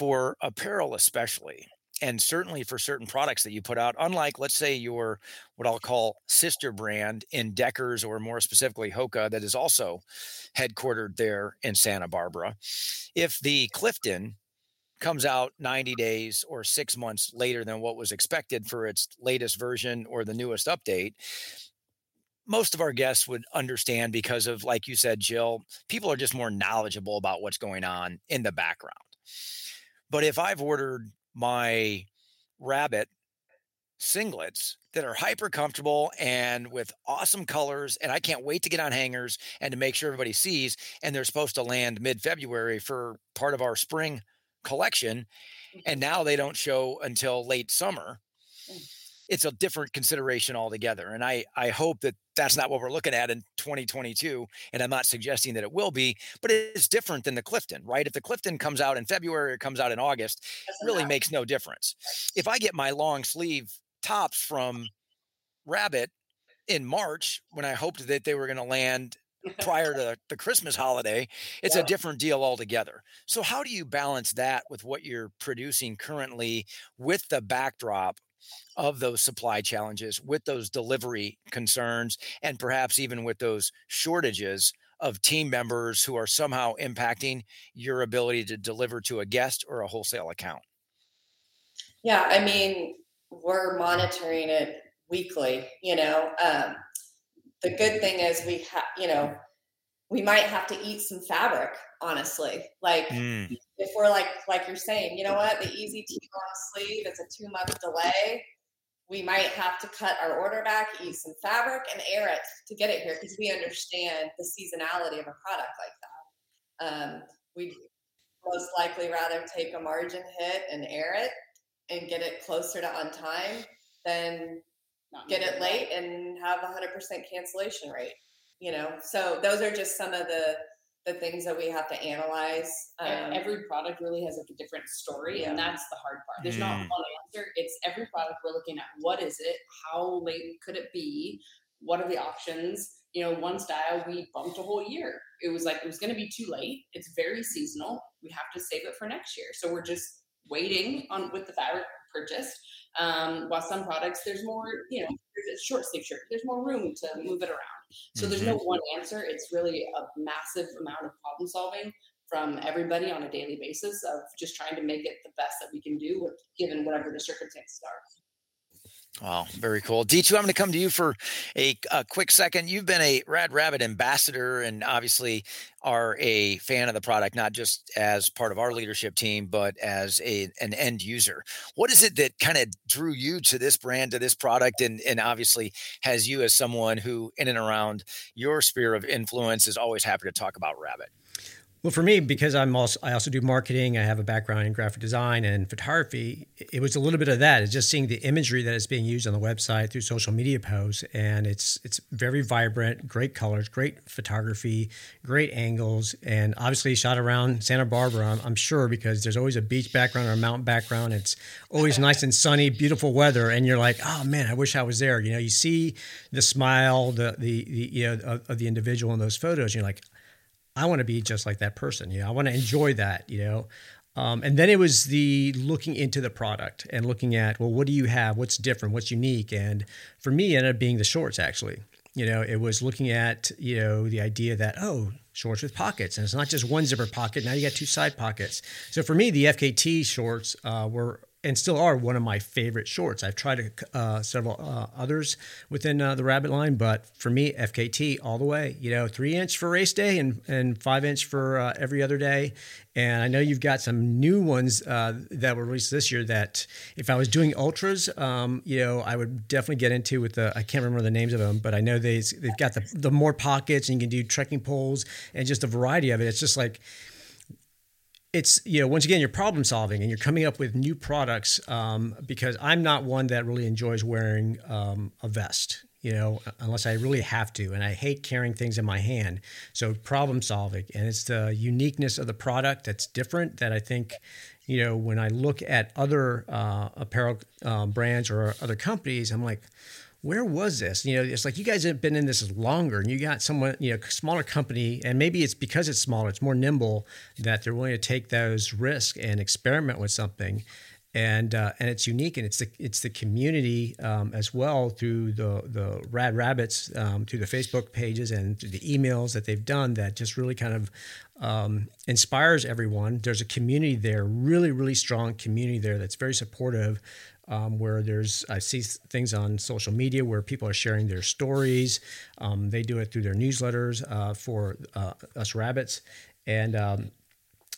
for apparel especially and certainly for certain products that you put out unlike let's say your what i'll call sister brand in deckers or more specifically hoka that is also headquartered there in santa barbara. If the clifton comes out 90 days or six months later than what was expected for its latest version or the newest update most of our guests would understand because of like you said jill people are just more knowledgeable about what's going on in the background but if I've ordered my rabbit singlets that are hyper comfortable and with awesome colors, and I can't wait to get on hangers and to make sure everybody sees, and they're supposed to land mid February for part of our spring collection, and mm-hmm. now they don't show until late summer. It's a different consideration altogether. And I, I hope that that's not what we're looking at in 2022. And I'm not suggesting that it will be, but it's different than the Clifton, right? If the Clifton comes out in February or comes out in August, it really makes no difference. If I get my long sleeve tops from Rabbit in March, when I hoped that they were going to land prior to the Christmas holiday, it's yeah. a different deal altogether. So, how do you balance that with what you're producing currently with the backdrop of those supply challenges, with those delivery concerns, and perhaps even with those shortages of team members who are somehow impacting your ability to deliver to a guest or a wholesale account? Yeah, I mean, we're monitoring it weekly. You know, um, the good thing is we have, you know, we might have to eat some fabric, honestly. Like mm. if we're like like you're saying, you know what, the easy T long sleeve, it's a two month delay. We might have to cut our order back, eat some fabric, and air it to get it here because we understand the seasonality of a product like that. Um, we most likely rather take a margin hit and air it and get it closer to on time than Not get it late and have a hundred percent cancellation rate you know so those are just some of the the things that we have to analyze um, every product really has like a different story yeah. and that's the hard part. There's mm. not one answer. It's every product we're looking at. What is it? How late could it be? What are the options? You know one style we bumped a whole year. It was like it was going to be too late. It's very seasonal. We have to save it for next year. So we're just waiting on with the fabric purchased um, while some products there's more you know there's a short sleeve shirt there's more room to move it around so mm-hmm. there's no mm-hmm. one answer. It's really a massive amount of problem solving from everybody on a daily basis of just trying to make it the best that we can do with given whatever the circumstances are. Wow, very cool. D2, I'm going to come to you for a, a, quick second. You've been a Rad Rabbit ambassador and obviously are a fan of the product, not just as part of our leadership team, but as a, an end user. What is it that kind of drew you to this brand, to this product, and, and obviously has you as someone who, in and around your sphere of influence, is always happy to talk about Rabbit? Well, for me, because I'm also I also do marketing. I have a background in graphic design and photography. It was a little bit of that. It's just seeing the imagery that is being used on the website through social media posts, and it's it's very vibrant, great colors, great photography, great angles, and obviously shot around Santa Barbara. I'm, I'm sure because there's always a beach background or a mountain background. It's always [LAUGHS] nice and sunny, beautiful weather, and you're like, oh man, I wish I was there. You know, you see the smile, the the, the you know of, of the individual in those photos. And you're like I want to be just like that person. You know, I want to enjoy that. You know, um, and then it was the looking into the product and looking at well, what do you have? What's different? What's unique? And for me, it ended up being the shorts actually. You know, it was looking at you know the idea that oh, shorts with pockets, and it's not just one zipper pocket. Now you got two side pockets. So for me, the FKT shorts uh, were and still are one of my favorite shorts. I've tried uh, several uh, others within uh, the Rabbit line, but for me, FKT all the way. You know, three inch for race day and and five inch for uh, every other day. And I know you've got some new ones uh, that were released this year. That if I was doing ultras, um, you know, I would definitely get into with the. I can't remember the names of them, but I know they they've got the the more pockets and you can do trekking poles and just a variety of it. It's just like it's you know once again you're problem solving and you're coming up with new products um, because i'm not one that really enjoys wearing um, a vest you know unless i really have to and i hate carrying things in my hand. So problem solving and it's the uniqueness of the product that's different that i think you know when i look at other uh, apparel um, brands or other companies i'm like where was this? You know, it's like you guys have been in this longer and you got someone, you know, smaller company, and maybe it's because it's smaller, it's more nimble that they're willing to take those risks and experiment with something. And uh, and it's unique, and it's the it's the community um, as well through the the Rad Rabbits, um, through the Facebook pages and through the emails that they've done that just really kind of um, inspires everyone. There's a community there, really really strong community there that's very supportive um, where there's I see things on social media where people are sharing their stories. Um, they do it through their newsletters uh, for uh, us rabbits, and um,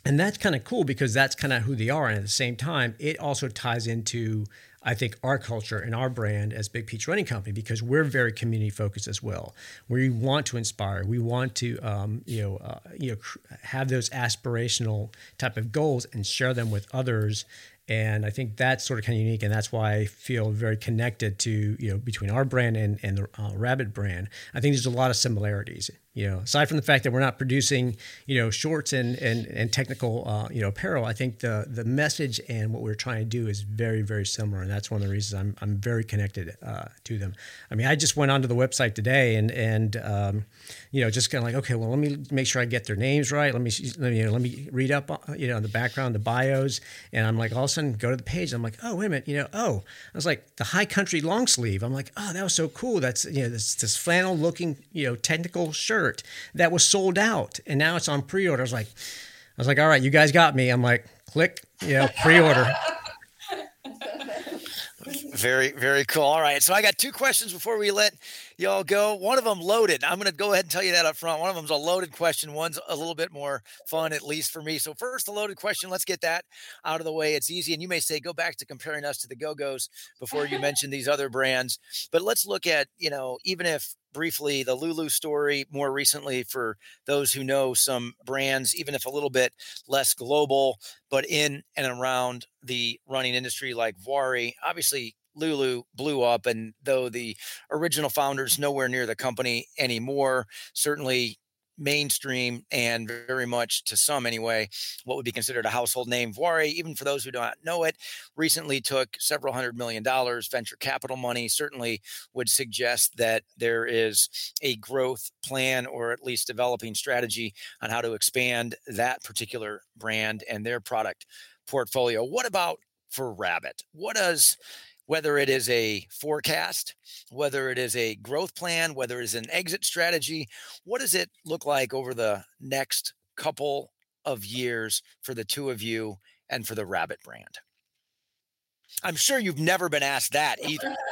and that's kind of cool because that's kind of who they are. And at the same time, it also ties into I think our culture and our brand as Big Peach Running Company because we're very community focused as well. We want to inspire. We want to um, you know uh, you know have those aspirational type of goals and share them with others and I think that's sort of kind of unique, and that's why I feel very connected to you know between our brand and and the uh, Rabbit brand. I think there's a lot of similarities. You know, aside from the fact that we're not producing, you know, shorts and and, and technical, uh, you know, apparel, I think the the message and what we're trying to do is very very similar, and that's one of the reasons I'm I'm very connected uh, to them. I mean, I just went onto the website today and and um, you know just kind of like okay, well, let me make sure I get their names right. Let me let me you know, let me read up uh, you know the background, the bios, and I'm like all of a sudden go to the page. I'm like, oh wait a minute, you know, oh, I was like the High Country long sleeve. I'm like, oh, that was so cool. That's you know this this flannel looking you know technical shirt shirt that was sold out, and now it's on pre-order. I was like, I was like, all right, you guys got me. I'm like, click, know, pre-order. very, very cool. All right, so I got two questions before we let y'all go. One of them loaded. I'm going to go ahead and tell you that up front. One of them's a loaded question. One's a little bit more fun, at least for me. So first, the loaded question. Let's get that out of the way. It's easy, and you may say, go back to comparing us to the Go Go's before you mention these other brands. But let's look at, you know, even if briefly the Lulu story more recently for those who know some brands, even if a little bit less global, but in and around the running industry like Vuori. Obviously, Lulu blew up, and though the original founders nowhere near the company anymore, certainly mainstream and very much to some anyway what would be considered a household name. Vuori even for those who do not know it recently took several hundred million dollars venture capital money certainly would suggest that there is a growth plan or at least developing strategy on how to expand that particular brand and their product portfolio. What about for rabbit? What does whether it is a forecast, whether it is a growth plan, whether it is an exit strategy. What does it look like over the next couple of years for the two of you and for the Rabbit brand? I'm sure you've never been asked that either. [LAUGHS]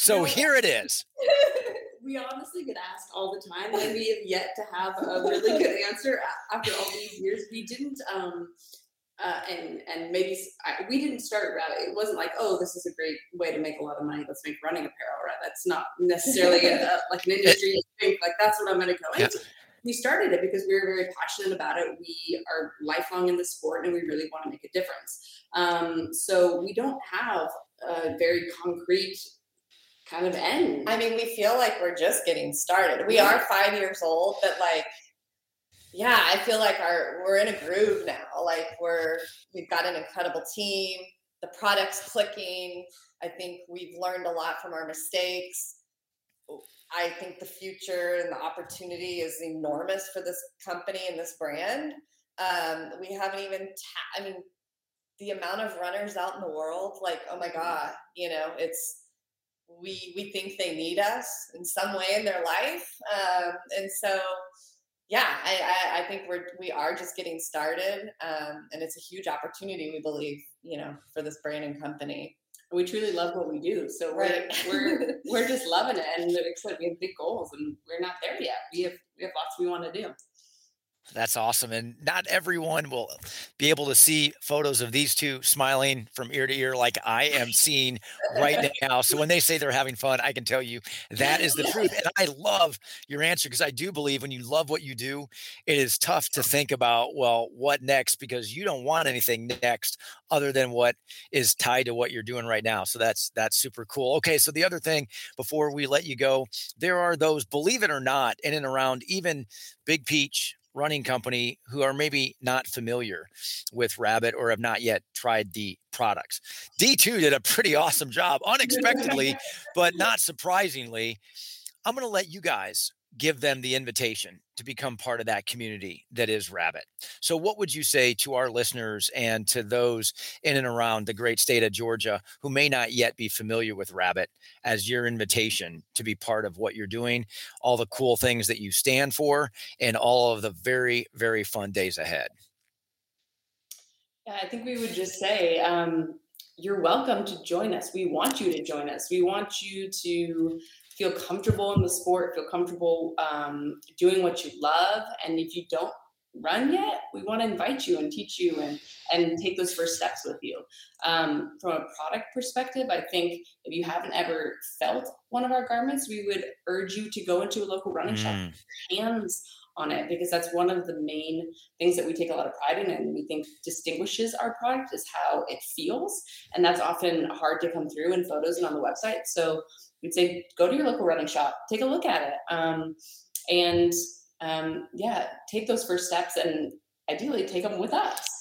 So here it is. [LAUGHS] we honestly get asked all the time, and we have yet to have a really good answer after all these years. We didn't um, uh, and and maybe I, we didn't start Rabbit. It wasn't like, oh, this is a great way to make a lot of money. Let's make running apparel. Right? That's not necessarily a, like an industry [LAUGHS] think like that's what I'm going to go into. we started it because we were very passionate about it. We are lifelong in the sport and we really want to make a difference. Um, so we don't have a very concrete kind of end. I mean, we feel like we're just getting started. We are five years old, but like, yeah, I feel like our we're in a groove now. Like we're we've got an incredible team. The product's clicking. I think we've learned a lot from our mistakes. I think the future and the opportunity is enormous for this company and this brand. Um, we haven't even, ta- I mean, the amount of runners out in the world, like, oh my God, you know, it's, we, we think they need us in some way in their life. Um, and so, yeah, I, I, I, think we're, we are just getting started. Um, and it's a huge opportunity, we believe, you know, for this brand and company we truly love what we do. So we're [LAUGHS] we're we're just loving it. And like I said, we have big goals and we're not there yet. We have we have lots we want to do. That's awesome. And not everyone will be able to see photos of these two smiling from ear to ear like I [LAUGHS] am seeing right now. So when they say they're having fun, I can tell you that is the [LAUGHS] truth. And I love your answer because I do believe when you love what you do, it is tough to think about, well, what next? Because you don't want anything next other than what is tied to what you're doing right now. So that's that's super cool. Okay, so the other thing before we let you go, there are those, believe it or not, in and around even Big Peach, running company who are maybe not familiar with Rabbit or have not yet tried the products. D2 did a pretty awesome job, [LAUGHS] unexpectedly, but not surprisingly. I'm going to let you guys give them the invitation to become part of that community that is Rabbit. So, what would you say to our listeners and to those in and around the great state of Georgia who may not yet be familiar with Rabbit as your invitation to be part of what you're doing, all the cool things that you stand for, and all of the very, very fun days ahead? Yeah, I think we would just say, um, you're welcome to join us. We want you to join us. We want you to feel comfortable in the sport, feel comfortable um, doing what you love. And if you don't run yet, we want to invite you and teach you and and take those first steps with you. Um, from a product perspective, I think if you haven't ever felt one of our garments, we would urge you to go into a local running mm. shop, hands on it, because that's one of the main things that we take a lot of pride in and we think distinguishes our product is how it feels, and that's often hard to come through in photos and on the website. So we'd say go to your local running shop, take a look at it, um, and um, yeah, take those first steps and ideally take them with us.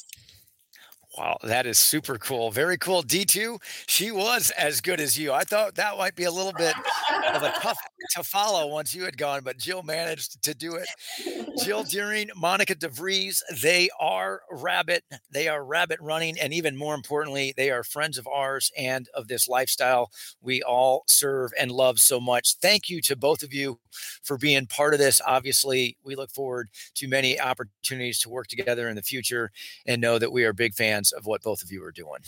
Wow, that is super cool. Very cool. D2, she was as good as you. I thought that might be a little bit of a tough to follow once you had gone, but Jill managed to do it. Jill Deering, Monica Devreese, they are rabbit. They are rabbit running. And even more importantly, they are friends of ours and of this lifestyle we all serve and love so much. Thank you to both of you for being part of this. Obviously, we look forward to many opportunities to work together in the future and know that we are big fans of what both of you are doing.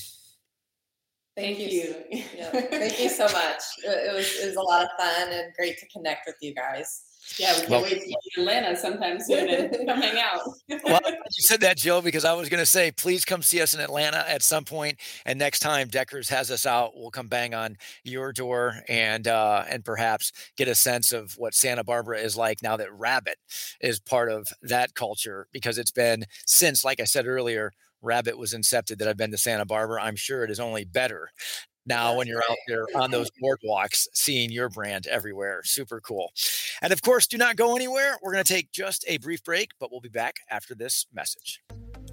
Thank, Thank you. you. yeah. [LAUGHS] Thank you so much. It was, it was a lot of fun and great to connect with you guys. Yeah, we can't well, wait to see you in Atlanta sometime soon and [LAUGHS] come hang out. well, you [LAUGHS] said that, Jill, because I was going to say, please come see us in Atlanta at some point. And next time Deckers has us out, we'll come bang on your door and uh, and perhaps get a sense of what Santa Barbara is like now that Rabbit is part of that culture. Because it's been since, like I said earlier, Rabbit was incepted that I've been to Santa Barbara. I'm sure it is only better now That's when you're right. out there on those boardwalks seeing your brand everywhere. Super cool. And of course, do not go anywhere. We're going to take just a brief break, but we'll be back after this message.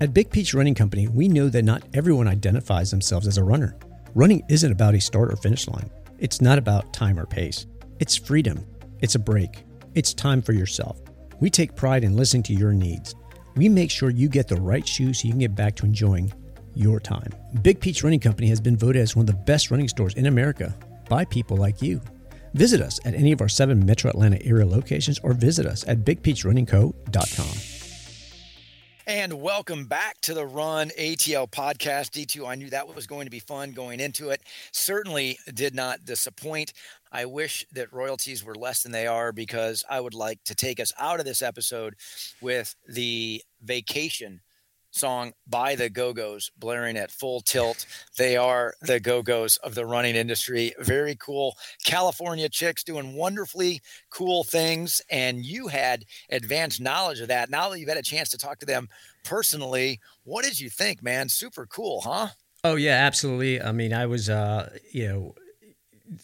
At Big Peach Running Company, we know that not everyone identifies themselves as a runner. Running isn't about a start or finish line. It's not about time or pace. It's freedom. It's a break. It's time for yourself. We take pride in listening to your needs. We make sure you get the right shoes so you can get back to enjoying your time. Big Peach Running Company has been voted as one of the best running stores in America by people like you. Visit us at any of our seven Metro Atlanta area locations or visit us at bigpeachrunningco.com. And welcome back to the RUNATL podcast. D2, I knew that was going to be fun going into it. Certainly did not disappoint. I wish that royalties were less than they are because I would like to take us out of this episode with the vacation song by the Go Go's blaring at full tilt. They are the Go Go's of the running industry. Very cool. California chicks doing wonderfully cool things. And you had advanced knowledge of that. Now that you've had a chance to talk to them personally, what did you think, man? Super cool, huh? Oh yeah, absolutely. I mean, I was, uh, you know,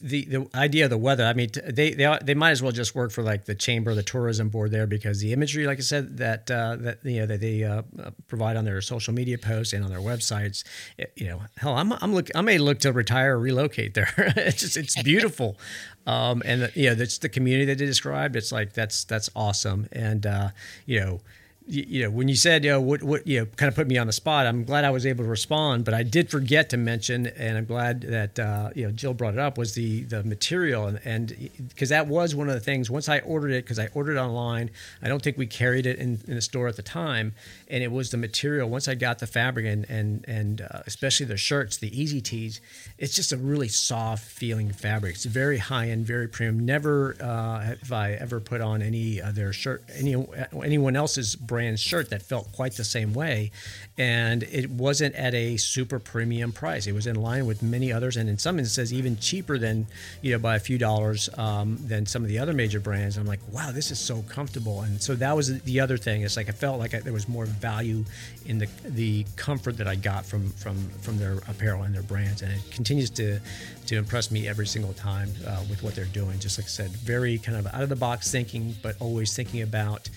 the the idea of the weather. I mean, they they they might as well just work for like the chamber, the tourism board there, because the imagery, like I said, that uh, that you know that they uh, provide on their social media posts and on their websites. It, you know, hell, I'm I'm look I may look to retire or relocate there. [LAUGHS] it's just it's beautiful, um, and you know, that's the community that they described. It's like that's that's awesome, and uh, you know you know, when you said, you know, what, what, you know, kind of put me on the spot. I'm glad I was able to respond, but I did forget to mention, and I'm glad that uh, you know Jill brought it up was the the material, and because that was one of the things. Once I ordered it, because I ordered it online, I don't think we carried it in, in the store at the time, and it was the material. Once I got the fabric and and and uh, especially the shirts, the easy tees, it's just a really soft feeling fabric. It's very high end, very premium. Never uh, have I ever put on any other shirt, any anyone else's brand shirt that felt quite the same way. And it wasn't at a super premium price. It was in line with many others, and in some instances, even cheaper than, you know, by a few dollars um, than some of the other major brands. I'm like, wow, this is so comfortable. And so that was the other thing. It's like I felt like I, there was more value in the the comfort that I got from from from their apparel and their brands, and it continues to to impress me every single time uh, with what they're doing. Just like I said, very kind of out of the box thinking, but always thinking about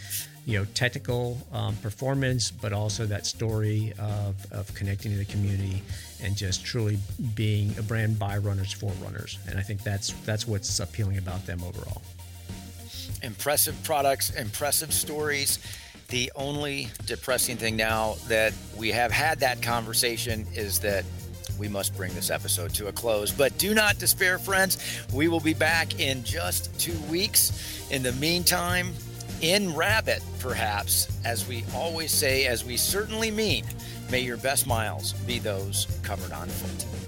you know technical um, performance, but also that story of, of connecting to the community and just truly being a brand by runners for runners. And I think that's that's what's appealing about them overall. Impressive products, impressive stories. The only depressing thing now that we have had that conversation is that we must bring this episode to a close. But do not despair, friends. We will be back in just two weeks. In the meantime, in rabbit, perhaps, as we always say, as we certainly mean, may your best miles be those covered on foot.